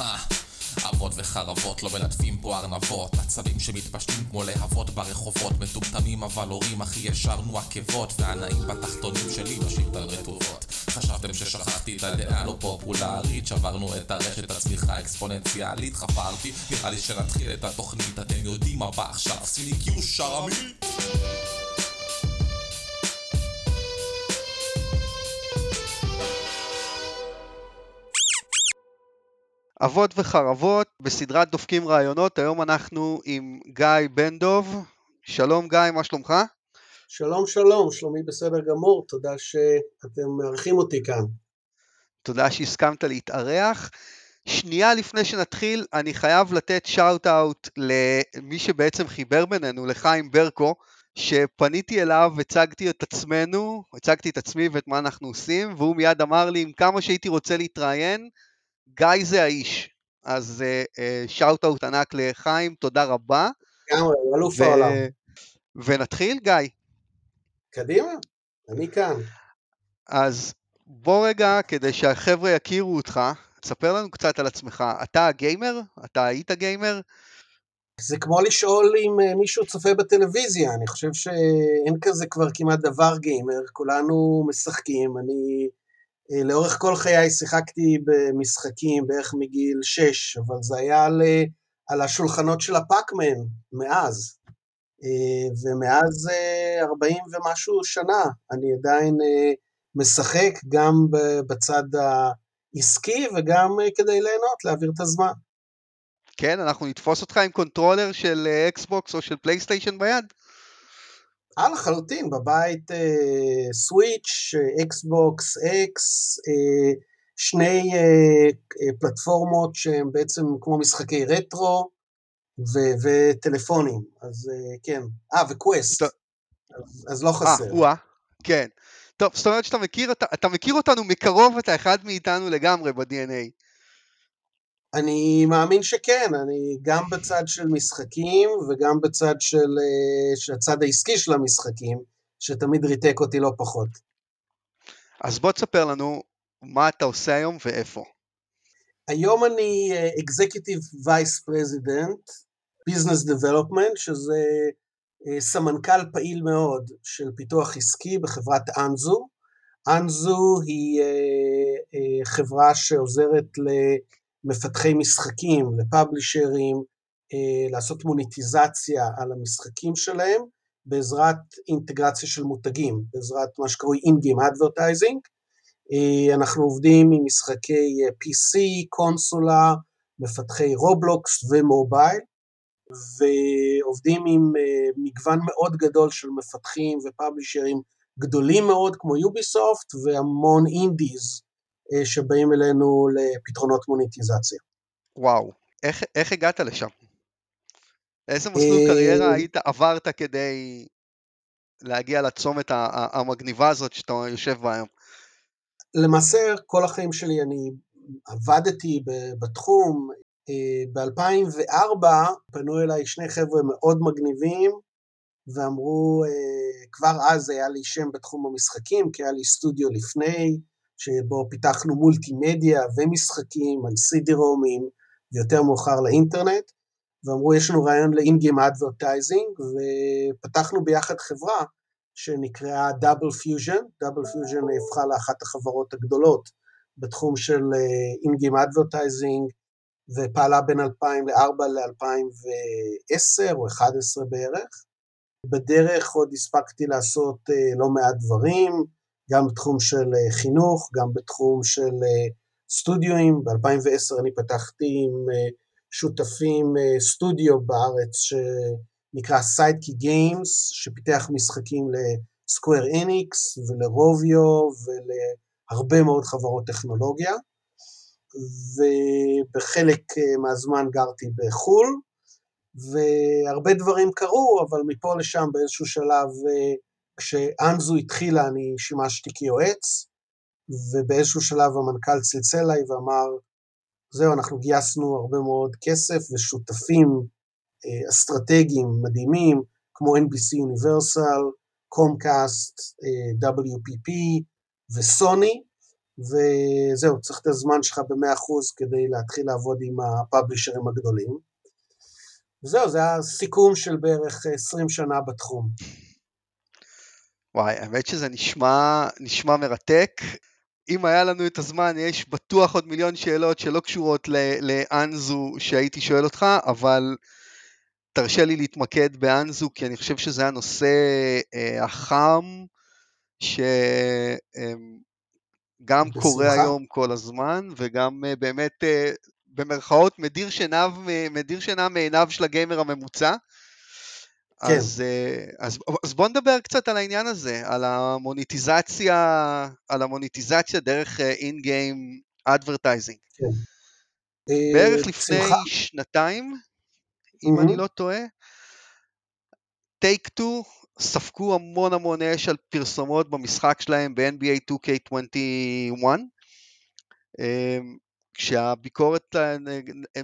אה, אבות וחרבות לא מלטפים פה ארנבות. עצבים שמתפשטים כמו להבות ברחובות. מטומטמים אבל הורים הכי ישרנו עקבות. והנאים בתחתונים שלי משאית על רטובות. חשבתם ששכחתי את הדעה לא פופולרית. שברנו את הרשת הצמיחה האקספוננציאלית חפרתי נראה לי שנתחיל את התוכנית. אתם יודעים מה בא עכשיו? סיני קיו שרמית אבות וחרבות בסדרת דופקים רעיונות, היום אנחנו עם גיא בן דוב. שלום גיא, מה שלומך? שלום שלום, שלומי בסדר גמור, תודה שאתם מארחים אותי כאן. תודה שהסכמת להתארח. שנייה לפני שנתחיל, אני חייב לתת שאוט אאוט למי שבעצם חיבר בינינו, לחיים ברקו, שפניתי אליו, הצגתי את עצמנו, הצגתי את עצמי ואת מה אנחנו עושים, והוא מיד אמר לי, עם כמה שהייתי רוצה להתראיין, גיא זה האיש. אז שאוט אאוט ענק לחיים, תודה רבה. לגמרי, אלוף העולם. ונתחיל, גיא. קדימה, אני כאן. אז בוא רגע, כדי שהחבר'ה יכירו אותך, תספר לנו קצת על עצמך. אתה גיימר? אתה היית גיימר? זה כמו לשאול אם מישהו צופה בטלוויזיה, אני חושב שאין כזה כבר כמעט דבר גיימר, כולנו משחקים, אני לאורך כל חיי שיחקתי במשחקים בערך מגיל 6, אבל זה היה על, על השולחנות של הפאקמן, מאז. ומאז 40 ומשהו שנה אני עדיין משחק גם בצד העסקי וגם כדי ליהנות, להעביר את הזמן. כן, אנחנו נתפוס אותך עם קונטרולר של אקסבוקס או של פלייסטיישן ביד? אה, לחלוטין, בבית אה, סוויץ', אקסבוקס, אקס, אה, שני אה, אה, פלטפורמות שהן בעצם כמו משחקי רטרו ו- וטלפונים, אז אה, כן. אה, וקווסט, אז, אז לא חסר. אה, כן. טוב, זאת אומרת שאתה מכיר, אתה, אתה מכיר אותנו מקרוב, אתה אחד מאיתנו לגמרי ב-DNA. אני מאמין שכן, אני גם בצד של משחקים וגם בצד של, של הצד העסקי של המשחקים, שתמיד ריתק אותי לא פחות. אז בוא תספר לנו מה אתה עושה היום ואיפה. היום אני Executive Vice President, Business Development, שזה סמנכ"ל פעיל מאוד של פיתוח עסקי בחברת אנזו. אנזו היא חברה שעוזרת ל... מפתחי משחקים, לפאבלישרים, אה, לעשות מוניטיזציה על המשחקים שלהם בעזרת אינטגרציה של מותגים, בעזרת מה שקרוי in-game advertising. אה, אנחנו עובדים עם משחקי PC, קונסולה, מפתחי רובלוקס ומובייל, ועובדים עם אה, מגוון מאוד גדול של מפתחים ופאבלישרים גדולים מאוד כמו יוביסופט והמון אינדיז שבאים אלינו לפתרונות מוניטיזציה. וואו, איך, איך הגעת לשם? איזה מסלול קריירה היית עברת כדי להגיע לצומת המגניבה הזאת שאתה יושב בה היום? למעשה כל החיים שלי אני עבדתי בתחום, ב-2004 פנו אליי שני חבר'ה מאוד מגניבים ואמרו, כבר אז היה לי שם בתחום המשחקים, כי היה לי סטודיו לפני, שבו פיתחנו מולטימדיה ומשחקים על סידי-רומים ויותר מאוחר לאינטרנט, ואמרו יש לנו רעיון ל-in-game advertising, ופתחנו ביחד חברה שנקראה דאבל פיוז'ן, דאבל פיוז'ן הפכה לאחת החברות הגדולות בתחום של in-game advertising, ופעלה בין 2004 ל-2010 או 2011 בערך. בדרך עוד הספקתי לעשות לא מעט דברים, גם בתחום של חינוך, גם בתחום של סטודיואים, ב-2010 אני פתחתי עם שותפים סטודיו בארץ שנקרא סיידקי גיימס, שפיתח משחקים לסקוויר אניקס ולרוביו ולהרבה מאוד חברות טכנולוגיה, ובחלק מהזמן גרתי בחו"ל, והרבה דברים קרו, אבל מפה לשם באיזשהו שלב כשאנזו התחילה אני שימשתי כיועץ, ובאיזשהו שלב המנכ"ל צלצל אליי ואמר, זהו, אנחנו גייסנו הרבה מאוד כסף ושותפים אסטרטגיים מדהימים, כמו NBC Universal, קומקאסט, WPP וסוני, וזהו, צריך את הזמן שלך ב-100% כדי להתחיל לעבוד עם הפאבלישרים הגדולים. וזהו, זה הסיכום של בערך 20 שנה בתחום. וואי, האמת שזה נשמע, נשמע מרתק. אם היה לנו את הזמן, יש בטוח עוד מיליון שאלות שלא קשורות לאנזו שהייתי שואל אותך, אבל תרשה לי להתמקד באנזו, כי אני חושב שזה הנושא אה, החם, שגם אה, קורה היום כל הזמן, וגם אה, באמת, אה, במרכאות, מדיר שינה, מדיר שינה מעיניו של הגיימר הממוצע. כן. אז, אה, אז, אז בוא נדבר קצת על העניין הזה, על המוניטיזציה, על המוניטיזציה דרך in-game advertising. כן. בערך אה, לפני שמחה. שנתיים, אם mm-hmm. אני לא טועה, Take 2 ספגו המון המון אש על פרסומות במשחק שלהם ב-NBA 2K21. כשהביקורת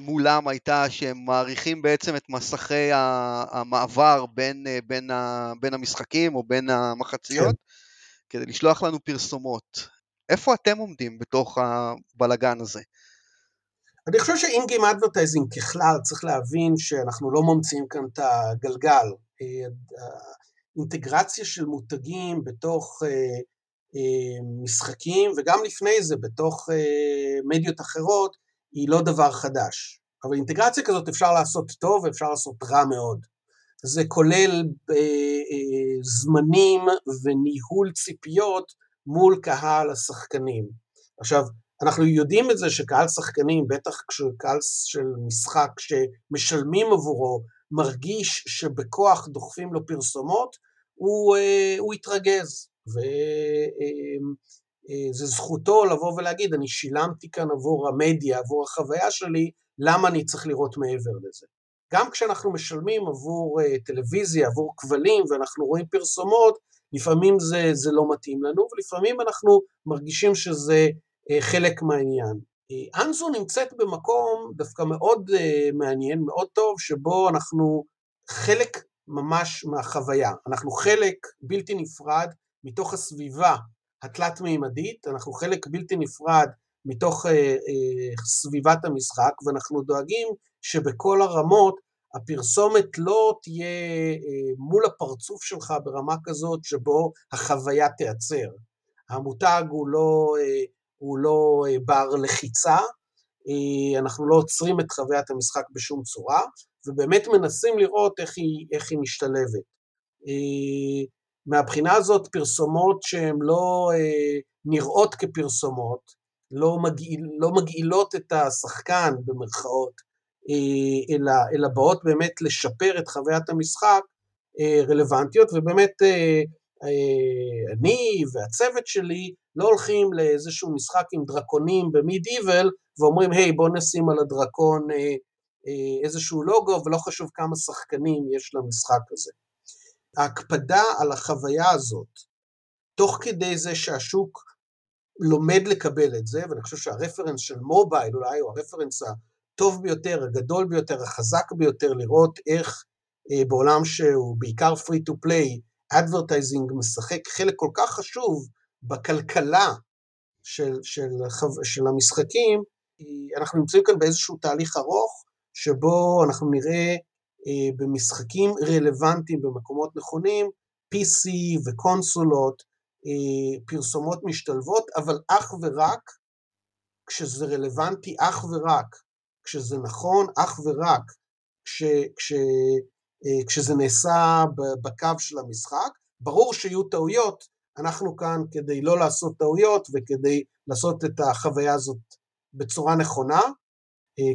מולם הייתה שהם מעריכים בעצם את מסכי המעבר בין, בין, בין המשחקים או בין המחציות, כן. כדי לשלוח לנו פרסומות. איפה אתם עומדים בתוך הבלגן הזה? אני חושב שאינגיים אדברטייזינג ככלל צריך להבין שאנחנו לא ממציאים כאן את הגלגל. אינטגרציה של מותגים בתוך אה, אה, משחקים, וגם לפני זה בתוך אה, מדיות אחרות, היא לא דבר חדש. אבל אינטגרציה כזאת אפשר לעשות טוב ואפשר לעשות רע מאוד. זה כולל זמנים וניהול ציפיות מול קהל השחקנים. עכשיו, אנחנו יודעים את זה שקהל שחקנים, בטח כשקהל של משחק שמשלמים עבורו, מרגיש שבכוח דוחפים לו פרסומות, הוא, הוא יתרגז. וזו אה, זכותו לבוא ולהגיד, אני שילמתי כאן עבור המדיה, עבור החוויה שלי, למה אני צריך לראות מעבר לזה? גם כשאנחנו משלמים עבור uh, טלוויזיה, עבור כבלים, ואנחנו רואים פרסומות, לפעמים זה, זה לא מתאים לנו, ולפעמים אנחנו מרגישים שזה uh, חלק מהעניין. אנזו נמצאת במקום דווקא מאוד מעניין, מאוד טוב, שבו אנחנו חלק ממש מהחוויה. אנחנו חלק בלתי נפרד מתוך הסביבה התלת-מימדית, אנחנו חלק בלתי נפרד מתוך אה, אה, סביבת המשחק, ואנחנו דואגים שבכל הרמות הפרסומת לא תהיה אה, מול הפרצוף שלך ברמה כזאת שבו החוויה תיעצר. המותג הוא לא, אה, הוא לא אה, בר לחיצה, אה, אנחנו לא עוצרים את חוויית המשחק בשום צורה, ובאמת מנסים לראות איך היא, איך היא משתלבת. אה, מהבחינה הזאת פרסומות שהן לא אה, נראות כפרסומות, לא, מגעיל, לא מגעילות את השחקן במרכאות, אה, אלא, אלא באות באמת לשפר את חוויית המשחק, אה, רלוונטיות, ובאמת אה, אה, אני והצוות שלי לא הולכים לאיזשהו משחק עם דרקונים במיד איבל ואומרים היי hey, בוא נשים על הדרקון אה, אה, איזשהו לוגו ולא חשוב כמה שחקנים יש למשחק הזה. ההקפדה על החוויה הזאת, תוך כדי זה שהשוק לומד לקבל את זה, ואני חושב שהרפרנס של מובייל אולי הוא הרפרנס הטוב ביותר, הגדול ביותר, החזק ביותר, לראות איך אה, בעולם שהוא בעיקר free to play, advertising משחק חלק כל כך חשוב בכלכלה של, של, של המשחקים, אנחנו נמצאים כאן באיזשהו תהליך ארוך, שבו אנחנו נראה אה, במשחקים רלוונטיים במקומות נכונים, PC וקונסולות, אה, פרסומות משתלבות, אבל אך ורק כשזה רלוונטי, אך ורק כשזה נכון, אך ורק כש, כש, אה, כשזה נעשה בקו של המשחק. ברור שיהיו טעויות, אנחנו כאן כדי לא לעשות טעויות וכדי לעשות את החוויה הזאת בצורה נכונה.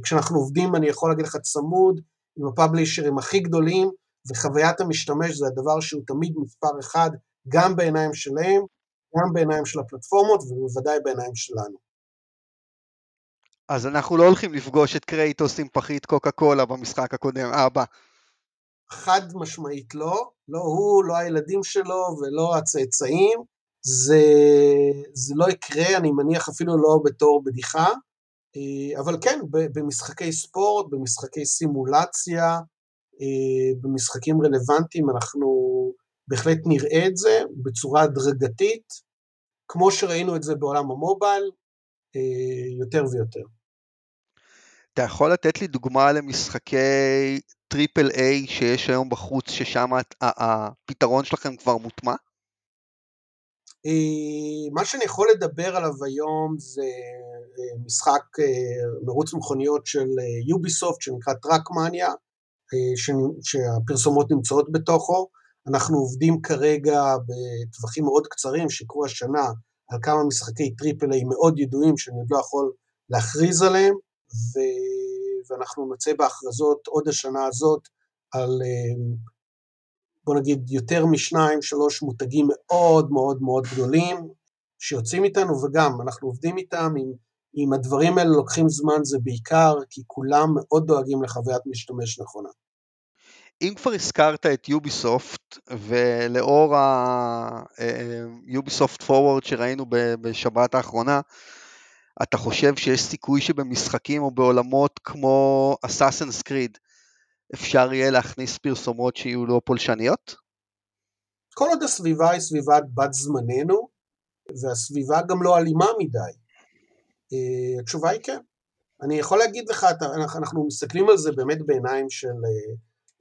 כשאנחנו עובדים, אני יכול להגיד לך צמוד, עם הפאבלישרים הכי גדולים, וחוויית המשתמש זה הדבר שהוא תמיד מספר אחד, גם בעיניים שלהם, גם בעיניים של הפלטפורמות, ובוודאי בעיניים שלנו. אז אנחנו לא הולכים לפגוש את קרייטוס עם פחית קוקה קולה במשחק הקודם, הבא. חד משמעית לא, לא הוא, לא הילדים שלו ולא הצאצאים, זה, זה לא יקרה, אני מניח אפילו לא בתור בדיחה, אבל כן, במשחקי ספורט, במשחקי סימולציה, אה, במשחקים רלוונטיים אנחנו בהחלט נראה את זה בצורה הדרגתית, כמו שראינו את זה בעולם המובייל, יותר ויותר. אתה יכול לתת לי דוגמה למשחקי triple A שיש היום בחוץ, ששם הפתרון שלכם כבר מוטמע? אה, מה שאני יכול לדבר עליו היום זה אה, משחק אה, מרוץ מכוניות של יוביסופט שנקרא טראקמניה, שהפרסומות נמצאות בתוכו. אנחנו עובדים כרגע בטווחים מאוד קצרים שיקרו השנה על כמה משחקי triple A מאוד ידועים שאני עוד לא יכול להכריז עליהם, ו... ואנחנו נצא בהכרזות עוד השנה הזאת על בוא נגיד יותר משניים, שלוש מותגים מאוד מאוד מאוד גדולים שיוצאים איתנו, וגם אנחנו עובדים איתם, אם, אם הדברים האלה לוקחים זמן זה בעיקר כי כולם מאוד דואגים לחוויית משתמש נכונה. אם כבר הזכרת את יוביסופט, ולאור ה-Ubisoft אה, Forward שראינו בשבת האחרונה, אתה חושב שיש סיכוי שבמשחקים או בעולמות כמו Assassin's Creed אפשר יהיה להכניס פרסומות שיהיו לא פולשניות? כל עוד הסביבה היא סביבת בת זמננו, והסביבה גם לא אלימה מדי. Uh, התשובה היא כן. אני יכול להגיד לך, אנחנו מסתכלים על זה באמת בעיניים של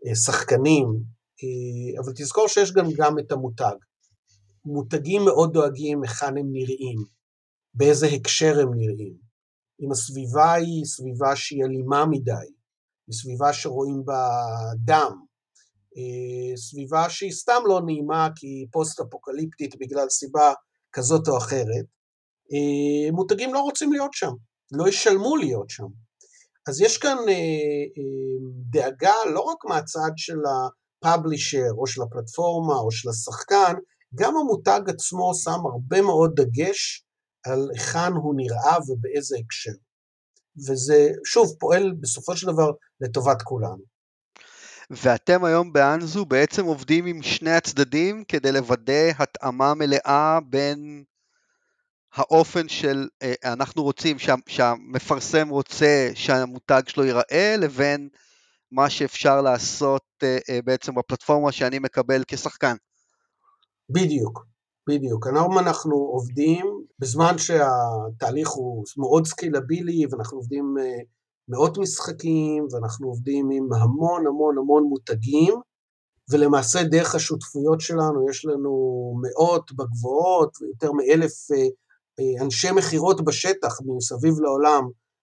uh, שחקנים, uh, אבל תזכור שיש גם, גם את המותג. מותגים מאוד דואגים היכן הם נראים, באיזה הקשר הם נראים. אם הסביבה היא סביבה שהיא אלימה מדי, בסביבה שרואים בה דם, אה, סביבה שהיא סתם לא נעימה כי היא פוסט-אפוקליפטית בגלל סיבה כזאת או אחרת, אה, מותגים לא רוצים להיות שם, לא ישלמו להיות שם. אז יש כאן אה, דאגה לא רק מהצד של הפאבלישר או של הפלטפורמה או של השחקן, גם המותג עצמו שם הרבה מאוד דגש על היכן הוא נראה ובאיזה הקשר. וזה שוב פועל בסופו של דבר לטובת כולנו. ואתם היום באנזו בעצם עובדים עם שני הצדדים כדי לוודא התאמה מלאה בין האופן של אה, אנחנו רוצים שה, שהמפרסם רוצה שהמותג שלו ייראה לבין מה שאפשר לעשות אה, אה, בעצם בפלטפורמה שאני מקבל כשחקן. בדיוק, בדיוק. היום אנחנו עובדים בזמן שהתהליך הוא מאוד סקילבילי ואנחנו עובדים אה, מאות משחקים ואנחנו עובדים עם המון המון המון מותגים ולמעשה דרך השותפויות שלנו יש לנו מאות בגבוהות ויותר מאלף אה, אנשי מכירות בשטח מסביב לעולם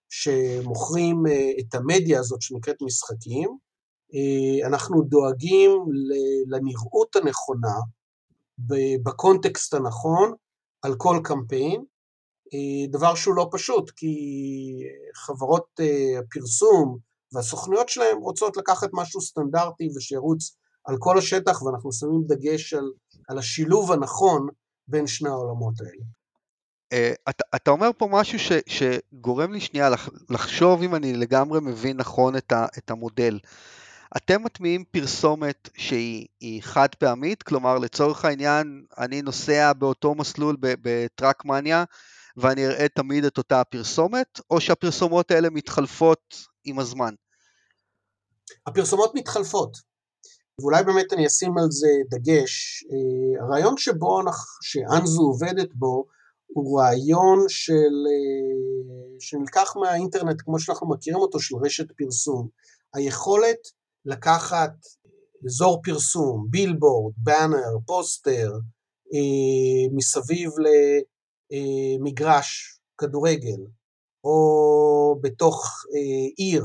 שמוכרים את המדיה הזאת שנקראת משחקים. אנחנו דואגים לנראות הנכונה בקונטקסט הנכון על כל קמפיין, אה, דבר שהוא לא פשוט, כי חברות אה, הפרסום והסוכנויות שלהם רוצות לקחת משהו סטנדרטי ושירוץ על כל השטח, ואנחנו שמים דגש על, על השילוב הנכון בין שני העולמות האלה. Uh, אתה, אתה אומר פה משהו ש, שגורם לי שנייה לחשוב אם אני לגמרי מבין נכון את, ה, את המודל. אתם מטמיעים פרסומת שהיא חד פעמית, כלומר לצורך העניין אני נוסע באותו מסלול בטראקמניה ואני אראה תמיד את אותה הפרסומת, או שהפרסומות האלה מתחלפות עם הזמן? הפרסומות מתחלפות, ואולי באמת אני אשים על זה דגש. אה, הרעיון שבו, שאנזו עובדת בו, הוא רעיון של, אה, שנלקח מהאינטרנט כמו שאנחנו מכירים אותו, של רשת פרסום. היכולת לקחת אזור פרסום, בילבורד, באנר, פוסטר, אה, מסביב למגרש כדורגל, או בתוך אה, עיר,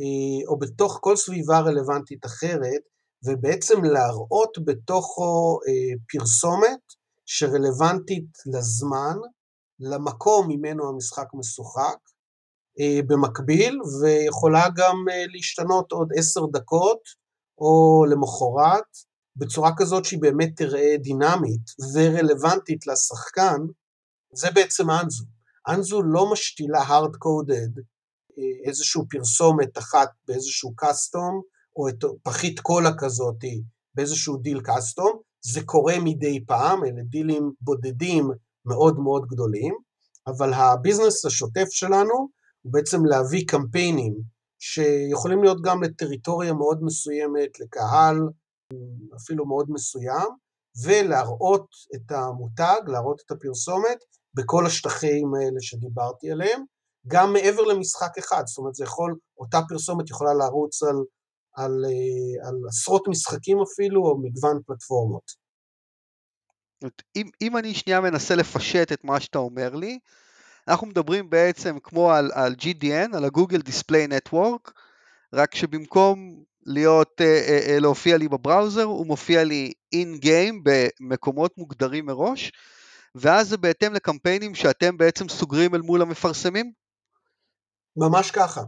אה, או בתוך כל סביבה רלוונטית אחרת, ובעצם להראות בתוכו אה, פרסומת שרלוונטית לזמן, למקום ממנו המשחק משוחק, אה, במקביל, ויכולה גם אה, להשתנות עוד עשר דקות או למחרת, בצורה כזאת שהיא באמת תראה דינמית ורלוונטית לשחקן, זה בעצם אנזו. אנזו לא משתילה hard coded אה, איזושהי פרסומת אחת באיזשהו קאסטום, או את פחית קולה כזאתי באיזשהו deal custom, זה קורה מדי פעם, אלה דילים בודדים מאוד מאוד גדולים, אבל הביזנס השוטף שלנו הוא בעצם להביא קמפיינים שיכולים להיות גם לטריטוריה מאוד מסוימת, לקהל אפילו מאוד מסוים, ולהראות את המותג, להראות את הפרסומת בכל השטחים האלה שדיברתי עליהם, גם מעבר למשחק אחד, זאת אומרת זה יכול, אותה פרסומת יכולה לרוץ על, על, אה, על עשרות משחקים אפילו, או מגוון פלטפורמות. אם, אם אני שנייה מנסה לפשט את מה שאתה אומר לי, אנחנו מדברים בעצם כמו על, על GDN, על ה-Google Display Network, רק שבמקום להיות, אה, אה, אה, להופיע לי בבראוזר, הוא מופיע לי in-game במקומות מוגדרים מראש, ואז זה בהתאם לקמפיינים שאתם בעצם סוגרים אל מול המפרסמים? ממש ככה.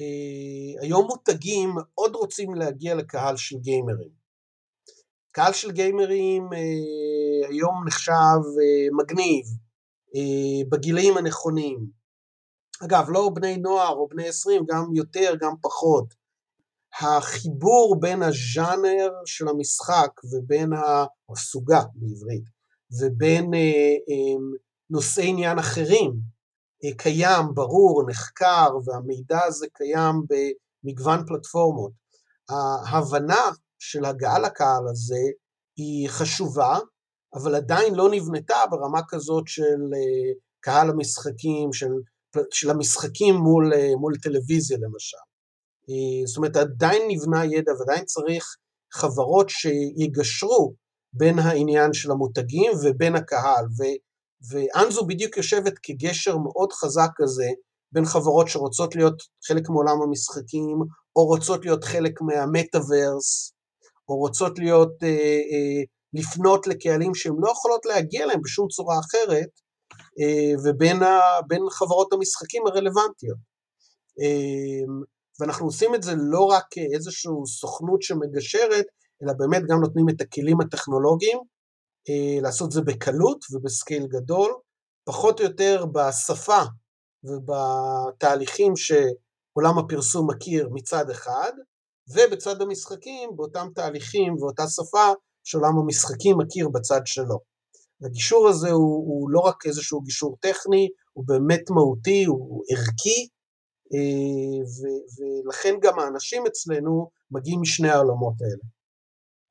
אה, היום מותגים מאוד רוצים להגיע לקהל של גיימרים. קהל של גיימרים אה, היום נחשב אה, מגניב, בגילאים הנכונים. אגב, לא בני נוער או בני עשרים, גם יותר, גם פחות. החיבור בין הז'אנר של המשחק ובין הסוגה בעברית, ובין נושאי עניין אחרים, קיים, ברור, נחקר, והמידע הזה קיים במגוון פלטפורמות. ההבנה של הגעה לקהל הזה היא חשובה, אבל עדיין לא נבנתה ברמה כזאת של אה, קהל המשחקים, של, של המשחקים מול, אה, מול טלוויזיה למשל. אה, זאת אומרת, עדיין נבנה ידע ועדיין צריך חברות שיגשרו בין העניין של המותגים ובין הקהל, ו, ואנזו בדיוק יושבת כגשר מאוד חזק כזה בין חברות שרוצות להיות חלק מעולם המשחקים, או רוצות להיות חלק מהמטאוורס, או רוצות להיות, אה, אה, לפנות לקהלים שהן לא יכולות להגיע אליהם בשום צורה אחרת, אה, ובין ה, חברות המשחקים הרלוונטיות. אה, ואנחנו עושים את זה לא רק כאיזושהי סוכנות שמגשרת, אלא באמת גם נותנים את הכלים הטכנולוגיים, לעשות זה בקלות ובסקייל גדול, פחות או יותר בשפה ובתהליכים שעולם הפרסום מכיר מצד אחד, ובצד המשחקים באותם תהליכים ואותה שפה שעולם המשחקים מכיר בצד שלו. הגישור הזה הוא, הוא לא רק איזשהו גישור טכני, הוא באמת מהותי, הוא ערכי, אה, ו, ולכן גם האנשים אצלנו מגיעים משני העולמות האלה.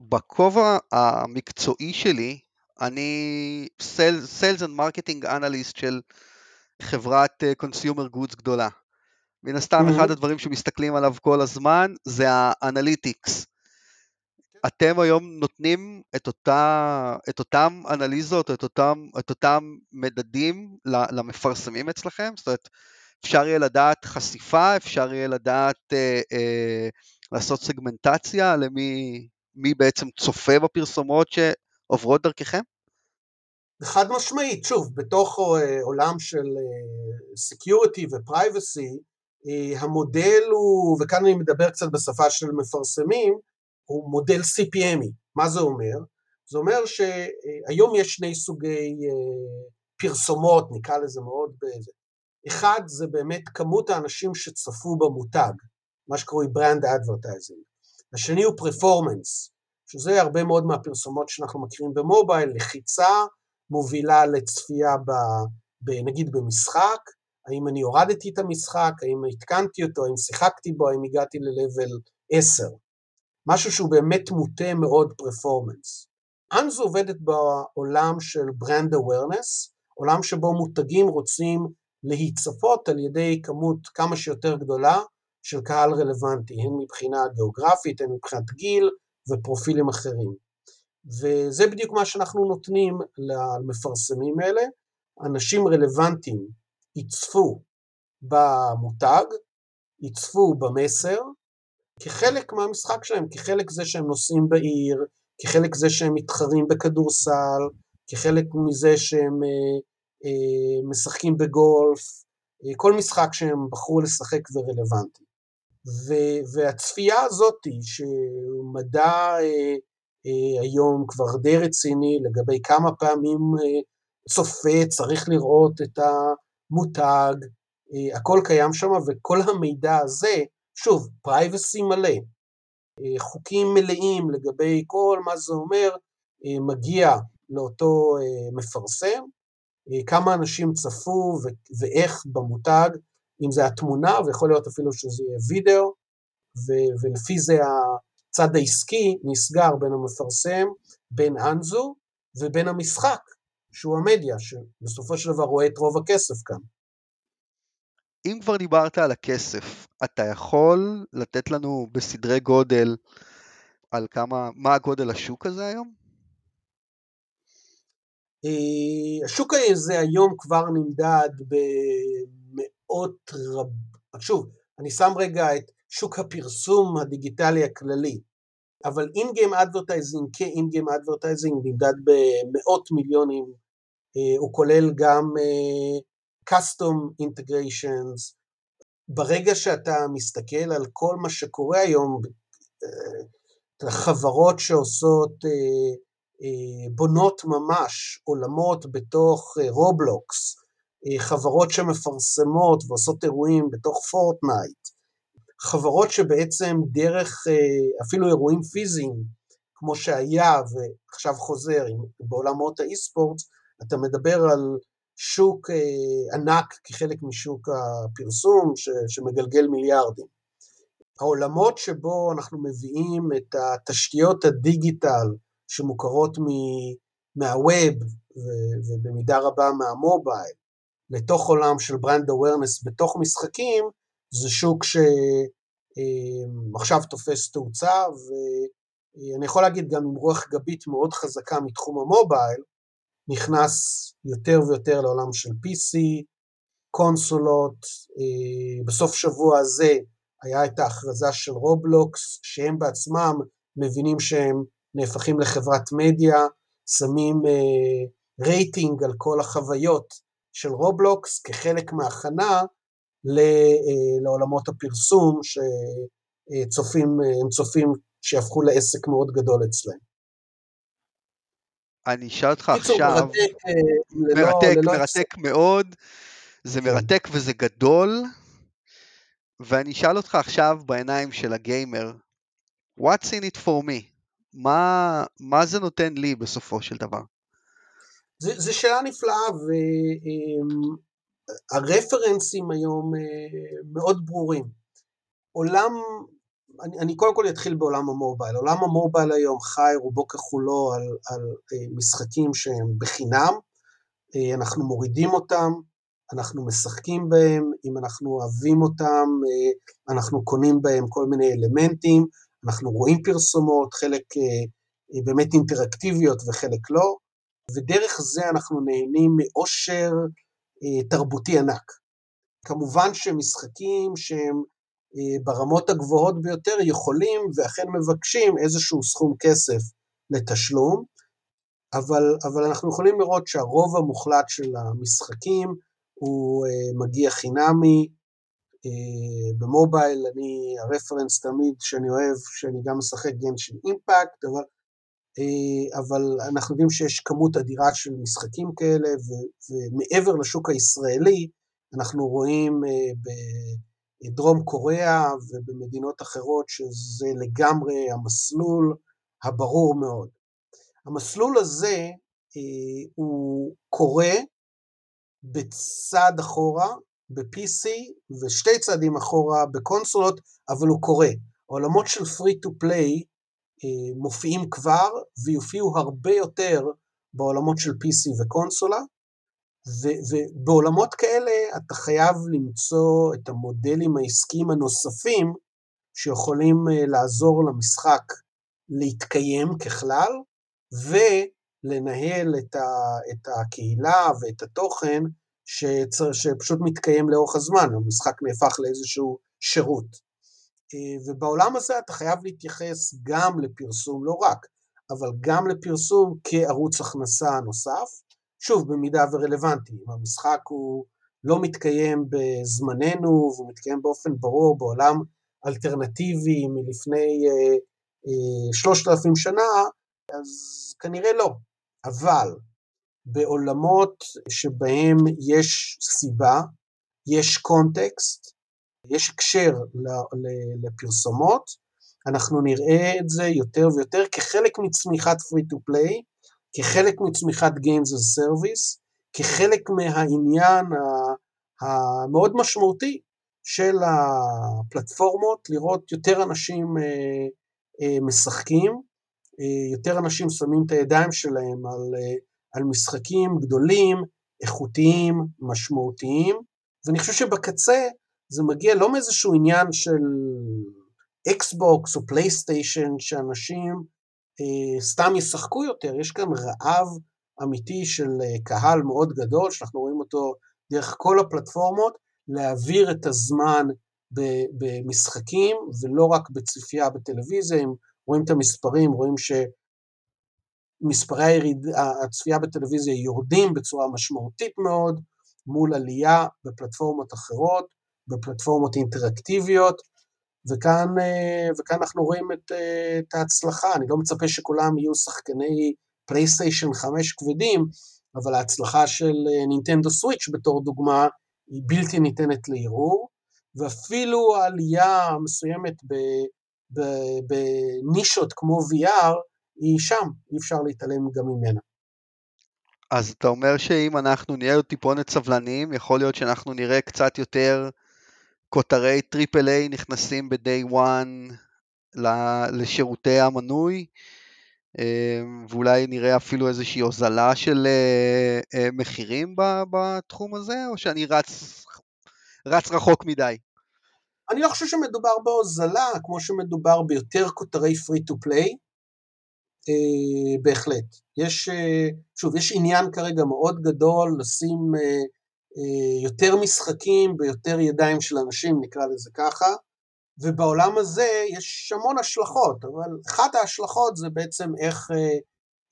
בכובע המקצועי שלי, אני Sales and Marketing Analyst של חברת אה, Consumer Goods גדולה. מן הסתם mm-hmm. אחד הדברים שמסתכלים עליו כל הזמן זה האנליטיקס. אתם היום נותנים את, אותה, את אותם אנליזות, את אותם, את אותם מדדים למפרסמים אצלכם? זאת אומרת, אפשר יהיה לדעת חשיפה, אפשר יהיה לדעת אה, אה, לעשות סגמנטציה למי מי בעצם צופה בפרסומות שעוברות דרככם? חד משמעית, שוב, בתוך אה, עולם של security אה, ו privacy, אה, המודל הוא, וכאן אני מדבר קצת בשפה של מפרסמים, הוא מודל CPMי. מה זה אומר? זה אומר שהיום יש שני סוגי פרסומות, נקרא לזה מאוד. אחד זה באמת כמות האנשים שצפו במותג, מה שקרוי brand advertising. השני הוא פרפורמנס, שזה הרבה מאוד מהפרסומות שאנחנו מכירים במובייל, לחיצה מובילה לצפייה ב, ב, נגיד במשחק, האם אני הורדתי את המשחק, האם התקנתי אותו, האם שיחקתי בו, האם הגעתי ל-level 10. משהו שהוא באמת מוטה מאוד פרפורמנס. אנזו עובדת בעולם של ברנד אווירנס, עולם שבו מותגים רוצים להיצפות על ידי כמות כמה שיותר גדולה של קהל רלוונטי, הן מבחינה גיאוגרפית, הן מבחינת גיל ופרופילים אחרים. וזה בדיוק מה שאנחנו נותנים למפרסמים האלה, אנשים רלוונטיים יצפו במותג, יצפו במסר, כחלק מהמשחק שלהם, כחלק זה שהם נוסעים בעיר, כחלק זה שהם מתחרים בכדורסל, כחלק מזה שהם אה, אה, משחקים בגולף, אה, כל משחק שהם בחרו לשחק ורלוונטי. והצפייה הזאת, שמדע אה, אה, היום כבר די רציני לגבי כמה פעמים אה, צופה צריך לראות את המותג, אה, הכל קיים שם, וכל המידע הזה, שוב, פרייבסי מלא, אה, חוקים מלאים לגבי כל מה זה אומר, אה, מגיע לאותו אה, מפרסם, אה, כמה אנשים צפו ואיך במותג, אם זה התמונה, ויכול להיות אפילו שזה יהיה וידאו, ולפי זה הצד העסקי נסגר בין המפרסם בין אנזו ובין המשחק, שהוא המדיה, שבסופו של דבר רואה את רוב הכסף כאן. אם כבר דיברת על הכסף, אתה יכול לתת לנו בסדרי גודל על כמה, מה הגודל השוק הזה היום? אה, השוק הזה היום כבר נמדד במאות רב... שוב, אני שם רגע את שוק הפרסום הדיגיטלי הכללי, אבל in-game advertising כ in-game advertising נמדד במאות מיליונים, אה, הוא כולל גם אה, custom integrations, ברגע שאתה מסתכל על כל מה שקורה היום, חברות שעושות, בונות ממש עולמות בתוך רובלוקס, חברות שמפרסמות ועושות אירועים בתוך פורטנייט, חברות שבעצם דרך אפילו אירועים פיזיים, כמו שהיה ועכשיו חוזר בעולמות האי-ספורט, אתה מדבר על שוק ענק כחלק משוק הפרסום שמגלגל מיליארדים. העולמות שבו אנחנו מביאים את התשתיות הדיגיטל שמוכרות מהווב ובמידה רבה מהמובייל לתוך עולם של brand awareness בתוך משחקים, זה שוק שעכשיו תופס תאוצה ואני יכול להגיד גם עם רוח גבית מאוד חזקה מתחום המובייל, נכנס יותר ויותר לעולם של PC, קונסולות, בסוף שבוע הזה היה את ההכרזה של רובלוקס, שהם בעצמם מבינים שהם נהפכים לחברת מדיה, שמים רייטינג על כל החוויות של רובלוקס כחלק מההכנה לעולמות הפרסום שצופים, הם צופים שיהפכו לעסק מאוד גדול אצלם. אני אשאל אותך עכשיו, מרתק, מרתק, ללא מרתק מאוד, זה כן. מרתק וזה גדול, ואני אשאל אותך עכשיו בעיניים של הגיימר, what's in it for me? מה, מה זה נותן לי בסופו של דבר? זו שאלה נפלאה, והרפרנסים היום מאוד ברורים. עולם אני, אני קודם כל אתחיל בעולם המובייל. עולם המובייל היום חי רובו ככולו על, על אה, משחקים שהם בחינם, אה, אנחנו מורידים אותם, אנחנו משחקים בהם, אם אנחנו אוהבים אותם, אה, אנחנו קונים בהם כל מיני אלמנטים, אנחנו רואים פרסומות, חלק באמת אינטראקטיביות וחלק לא, ודרך זה אנחנו נהנים מאושר תרבותי ענק. כמובן שמשחקים שהם אה, ברמות הגבוהות ביותר יכולים ואכן מבקשים איזשהו סכום כסף לתשלום, אבל, אבל אנחנו יכולים לראות שהרוב המוחלט של המשחקים הוא uh, מגיע חינמי, במובייל אני, הרפרנס תמיד שאני אוהב, שאני גם משחק גיים של אימפקט, אבל, אבל אנחנו יודעים שיש כמות אדירה של משחקים כאלה, ומעבר לשוק הישראלי, אנחנו רואים uh, דרום קוריאה ובמדינות אחרות שזה לגמרי המסלול הברור מאוד. המסלול הזה אה, הוא קורה בצד אחורה ב-PC ושתי צעדים אחורה בקונסולות, אבל הוא קורה. העולמות של free to play אה, מופיעים כבר ויופיעו הרבה יותר בעולמות של PC וקונסולה, ובעולמות כאלה אתה חייב למצוא את המודלים העסקיים הנוספים שיכולים אה, לעזור למשחק להתקיים ככלל, ולנהל את, ה, את הקהילה ואת התוכן שצר, שפשוט מתקיים לאורך הזמן, המשחק נהפך לאיזשהו שירות. אה, ובעולם הזה אתה חייב להתייחס גם לפרסום, לא רק, אבל גם לפרסום כערוץ הכנסה נוסף, שוב, במידה ורלוונטי, אם המשחק הוא לא מתקיים בזמננו והוא מתקיים באופן ברור בעולם אלטרנטיבי מלפני שלושת אלפים שנה, אז כנראה לא. אבל בעולמות שבהם יש סיבה, יש קונטקסט, יש הקשר לפרסומות, אנחנו נראה את זה יותר ויותר כחלק מצמיחת free to play, כחלק מצמיחת Games as Service, כחלק מהעניין המאוד משמעותי של הפלטפורמות, לראות יותר אנשים אה, אה, משחקים, יותר אנשים שמים את הידיים שלהם על, על משחקים גדולים, איכותיים, משמעותיים, ואני חושב שבקצה זה מגיע לא מאיזשהו עניין של אקסבוקס או פלייסטיישן שאנשים אה, סתם ישחקו יותר, יש כאן רעב אמיתי של אה, קהל מאוד גדול, שאנחנו רואים אותו דרך כל הפלטפורמות, להעביר את הזמן במשחקים ולא רק בצפייה בטלוויזיה, אם רואים את המספרים, רואים שמספרי היריד, הצפייה בטלוויזיה יורדים בצורה משמעותית מאוד, מול עלייה בפלטפורמות אחרות, בפלטפורמות אינטראקטיביות, וכאן, אה, וכאן אנחנו רואים את, אה, את ההצלחה, אני לא מצפה שכולם יהיו שחקני פלייסטיישן 5 כבדים, אבל ההצלחה של נינטנדו אה, סוויץ' בתור דוגמה היא בלתי ניתנת לערעור, ואפילו העלייה מסוימת בנישות כמו VR היא שם, אי אפשר להתעלם גם ממנה. אז אתה אומר שאם אנחנו נהיה עוד טיפונת סבלניים, יכול להיות שאנחנו נראה קצת יותר כותרי triple A נכנסים ב-day one לשירותי המנוי, אמ, ואולי נראה אפילו איזושהי הוזלה של אה, אה, מחירים בתחום הזה, או שאני רץ, רץ רחוק מדי? אני לא חושב שמדובר בהוזלה, כמו שמדובר ביותר כותרי free to play, אה, בהחלט. יש, שוב, יש עניין כרגע מאוד גדול לשים יותר משחקים ביותר ידיים של אנשים, נקרא לזה ככה, ובעולם הזה יש המון השלכות, אבל אחת ההשלכות זה בעצם איך אה,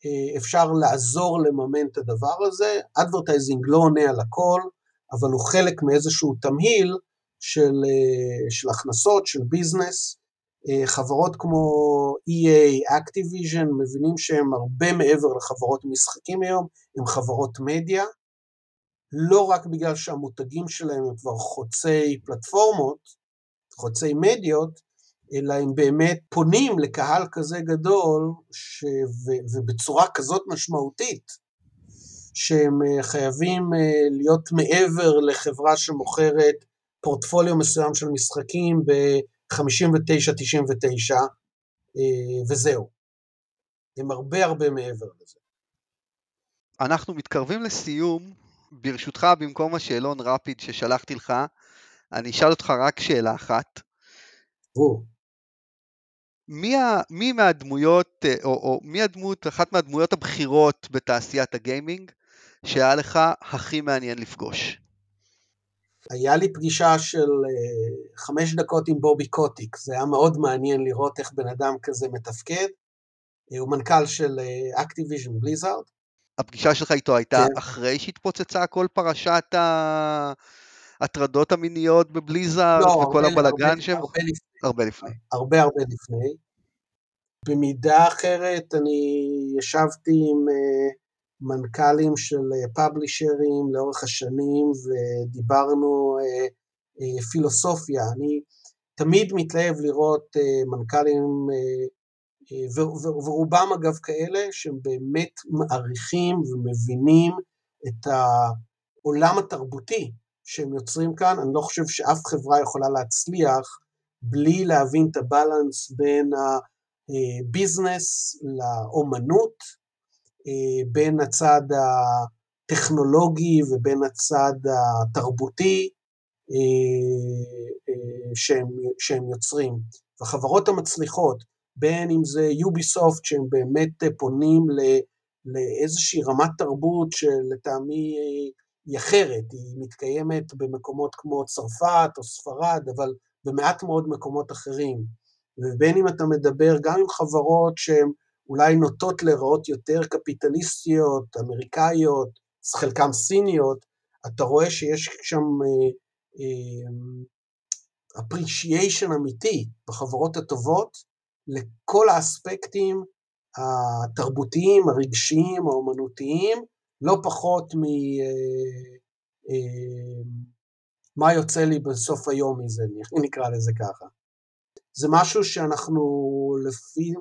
אה, אפשר לעזור לממן את הדבר הזה. advertising לא עונה על הכל, אבל הוא חלק מאיזשהו תמהיל של, של הכנסות, של business. חברות כמו EA, Activision, מבינים שהם הרבה מעבר לחברות משחקים היום, הם חברות מדיה, לא רק בגלל שהמותגים שלהם הם כבר חוצי פלטפורמות, חוצי מדיות, אלא הם באמת פונים לקהל כזה גדול ש... ו... ובצורה כזאת משמעותית, שהם אה, חייבים אה, להיות מעבר לחברה שמוכרת פורטפוליו מסוים של משחקים ב-59-99 אה, וזהו. הם הרבה הרבה מעבר לזה. אנחנו מתקרבים לסיום, ברשותך, במקום השאלון רפיד ששלחתי לך, אני אשאל אותך רק שאלה אחת. או. מי, ה, מי מהדמויות, או, או מי הדמות, אחת מהדמויות הבכירות בתעשיית הגיימינג, שהיה לך הכי מעניין לפגוש? היה לי פגישה של uh, חמש דקות עם בובי קוטיק, זה היה מאוד מעניין לראות איך בן אדם כזה מתפקד. הוא מנכ"ל של אקטיביז'ן בליזארד. הפגישה שלך איתו הייתה כן. אחרי שהתפוצצה כל פרשת ההטרדות המיניות בבליזארד לא, וכל הבלגן שם? הרבה לפני. הרבה לפני. הרבה הרבה לפני. במידה אחרת אני ישבתי עם uh, מנכ"לים של פאבלישרים uh, לאורך השנים ודיברנו uh, פילוסופיה. אני תמיד מתלהב לראות מנכ"לים ורובם אגב כאלה שהם באמת מעריכים ומבינים את העולם התרבותי שהם יוצרים כאן, אני לא חושב שאף חברה יכולה להצליח בלי להבין את הבלנס בין הביזנס לאומנות, בין הצד הטכנולוגי ובין הצד התרבותי שהם, שהם יוצרים. והחברות המצליחות בין אם זה יוביסופט שהם באמת אה, פונים לאיזושהי רמת תרבות שלטעמי היא אחרת, היא מתקיימת במקומות כמו צרפת או ספרד, אבל במעט מאוד מקומות אחרים. ובין אם אתה מדבר גם עם חברות שהן אולי נוטות להיראות יותר קפיטליסטיות, אמריקאיות, חלקן סיניות, אתה רואה שיש שם uh, uh, אמיתי בחברות הטובות, לכל האספקטים התרבותיים, הרגשיים, האומנותיים, לא פחות ממה אה, אה, יוצא לי בסוף היום מזה, נקרא לזה ככה. זה משהו שאנחנו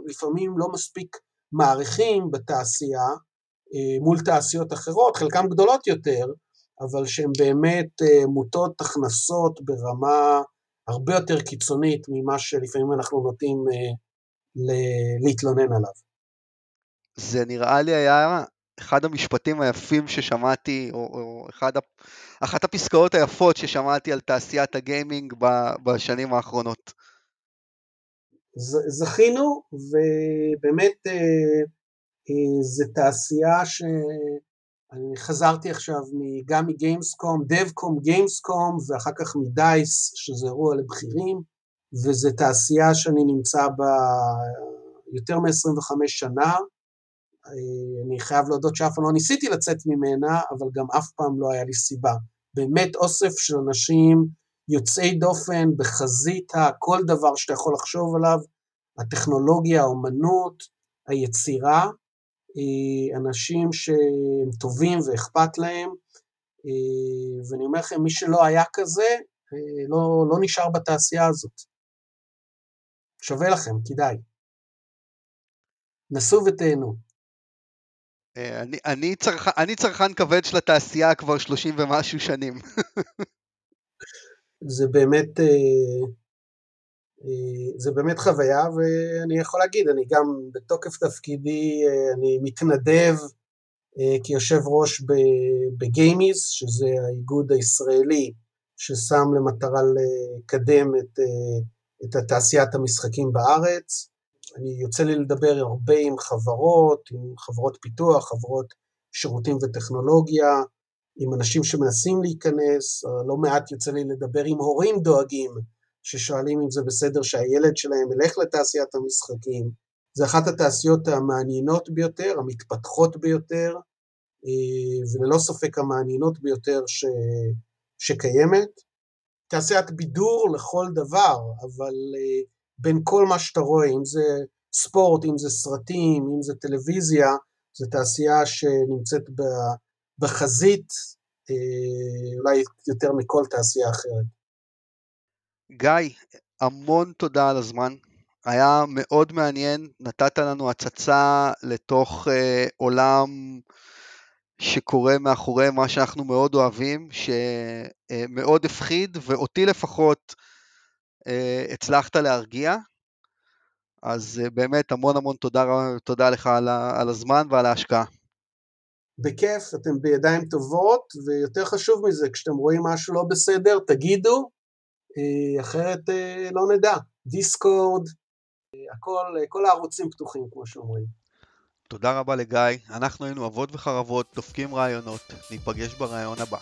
לפעמים לא מספיק מעריכים בתעשייה אה, מול תעשיות אחרות, חלקן גדולות יותר, אבל שהן באמת מוטות הכנסות ברמה הרבה יותר קיצונית ממה שלפעמים אנחנו נוטים להתלונן עליו. זה נראה לי היה אחד המשפטים היפים ששמעתי, או, או אחד, אחת הפסקאות היפות ששמעתי על תעשיית הגיימינג בשנים האחרונות. זכינו, ובאמת אה, אה, זו תעשייה שאני חזרתי עכשיו גם מגיימסקום, דבקום, גיימסקום, ואחר כך מדייס, שזה אירוע לבכירים, וזו תעשייה שאני נמצא בה יותר מ-25 שנה. אה, אני חייב להודות שאף פעם לא ניסיתי לצאת ממנה, אבל גם אף פעם לא היה לי סיבה. באמת אוסף של אנשים יוצאי דופן בחזית כל דבר שאתה יכול לחשוב עליו, הטכנולוגיה, האומנות, היצירה, אה, אנשים שהם טובים ואכפת להם, אה, ואני אומר לכם, מי שלא היה כזה, לא, לא נשאר בתעשייה הזאת. שווה לכם, כדאי. נסו ותהנו. אה, אני, אני, צרכ, אני צרכן כבד של התעשייה כבר 30 ומשהו שנים. זה באמת, אה, אה, זה באמת חוויה, ואני יכול להגיד, אני גם בתוקף תפקידי, אני מתנדב כיושב ראש בגיימיז, שזה האיגוד הישראלי ששם למטרה לקדם את, את התעשיית המשחקים בארץ. אני יוצא לי לדבר הרבה עם חברות, עם חברות פיתוח, חברות שירותים וטכנולוגיה, עם אנשים שמנסים להיכנס, לא מעט יוצא לי לדבר עם הורים דואגים, ששואלים אם זה בסדר שהילד שלהם ילך לתעשיית המשחקים. זה אחת התעשיות המעניינות ביותר, המתפתחות ביותר, אה, וללא ספק המעניינות ביותר ש... שקיימת. תעשיית בידור לכל דבר, אבל אה, בין כל מה שאתה רואה, אם זה ספורט, אם זה סרטים, אם זה טלוויזיה, זו תעשייה שנמצאת בחזית אה, אולי יותר מכל תעשייה אחרת. גיא, המון תודה על הזמן. היה מאוד מעניין, נתת לנו הצצה לתוך אה, עולם שקורה מאחורי מה שאנחנו מאוד אוהבים, שמאוד הפחיד, ואותי לפחות אה, הצלחת להרגיע. אז אה, באמת המון המון תודה, תודה לך על, על הזמן ועל ההשקעה. בכיף, אתם בידיים טובות, ויותר חשוב מזה, כשאתם רואים משהו לא בסדר, תגידו, אה, אחרת לא נדע. דיסקורד, הכל, כל הערוצים פתוחים, כמו שאומרים. תודה רבה לגיא, אנחנו היינו אבות וחרבות, דופקים רעיונות, ניפגש ברעיון הבא.